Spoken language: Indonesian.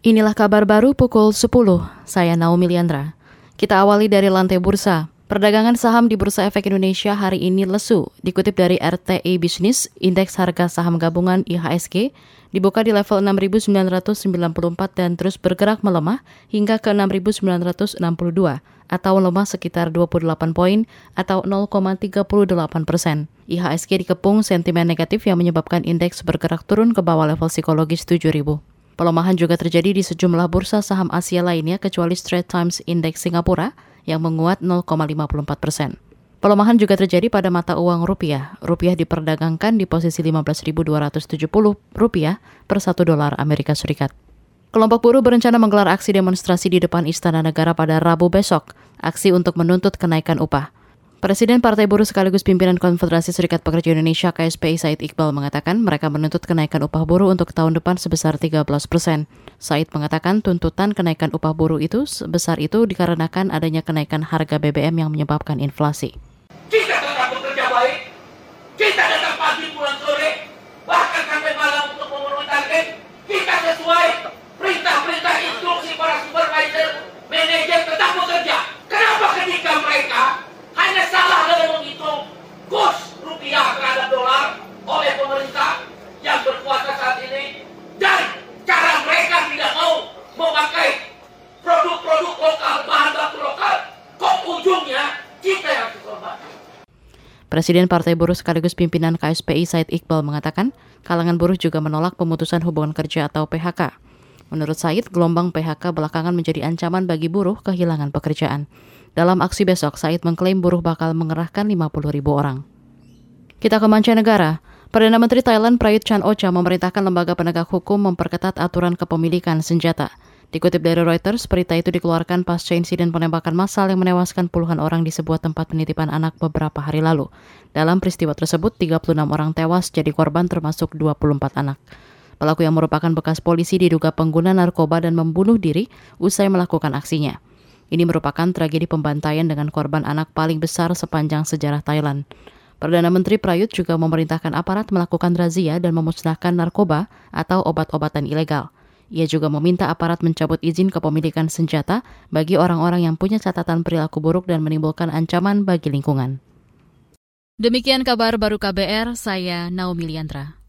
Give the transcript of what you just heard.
Inilah kabar baru pukul 10. Saya Naomi Liandra. Kita awali dari lantai bursa. Perdagangan saham di Bursa Efek Indonesia hari ini lesu. Dikutip dari RTI Business, indeks harga saham gabungan IHSG dibuka di level 6.994 dan terus bergerak melemah hingga ke 6.962 atau lemah sekitar 28 poin atau 0,38 persen. IHSG dikepung sentimen negatif yang menyebabkan indeks bergerak turun ke bawah level psikologis 7.000. Pelemahan juga terjadi di sejumlah bursa saham Asia lainnya kecuali Straits Times Index Singapura yang menguat 0,54 persen. Pelemahan juga terjadi pada mata uang rupiah. Rupiah diperdagangkan di posisi 15.270 rupiah per satu dolar Amerika Serikat. Kelompok buruh berencana menggelar aksi demonstrasi di depan Istana Negara pada Rabu besok. Aksi untuk menuntut kenaikan upah. Presiden Partai Buruh sekaligus pimpinan Konfederasi Serikat Pekerja Indonesia KSPI Said Iqbal mengatakan mereka menuntut kenaikan upah buruh untuk tahun depan sebesar 13 persen. Said mengatakan tuntutan kenaikan upah buruh itu sebesar itu dikarenakan adanya kenaikan harga BBM yang menyebabkan inflasi. Presiden Partai Buruh sekaligus pimpinan KSPI Said Iqbal mengatakan, kalangan buruh juga menolak pemutusan hubungan kerja atau PHK. Menurut Said, gelombang PHK belakangan menjadi ancaman bagi buruh kehilangan pekerjaan. Dalam aksi besok, Said mengklaim buruh bakal mengerahkan 50 ribu orang. Kita ke mancanegara. Perdana Menteri Thailand Prayut Chan Ocha memerintahkan lembaga penegak hukum memperketat aturan kepemilikan senjata. Dikutip dari Reuters, berita itu dikeluarkan pasca insiden penembakan massal yang menewaskan puluhan orang di sebuah tempat penitipan anak beberapa hari lalu. Dalam peristiwa tersebut, 36 orang tewas jadi korban termasuk 24 anak. Pelaku yang merupakan bekas polisi diduga pengguna narkoba dan membunuh diri usai melakukan aksinya. Ini merupakan tragedi pembantaian dengan korban anak paling besar sepanjang sejarah Thailand. Perdana Menteri Prayut juga memerintahkan aparat melakukan razia dan memusnahkan narkoba atau obat-obatan ilegal. Ia juga meminta aparat mencabut izin kepemilikan senjata bagi orang-orang yang punya catatan perilaku buruk dan menimbulkan ancaman bagi lingkungan. Demikian kabar baru KBR, saya Naomi Liandra.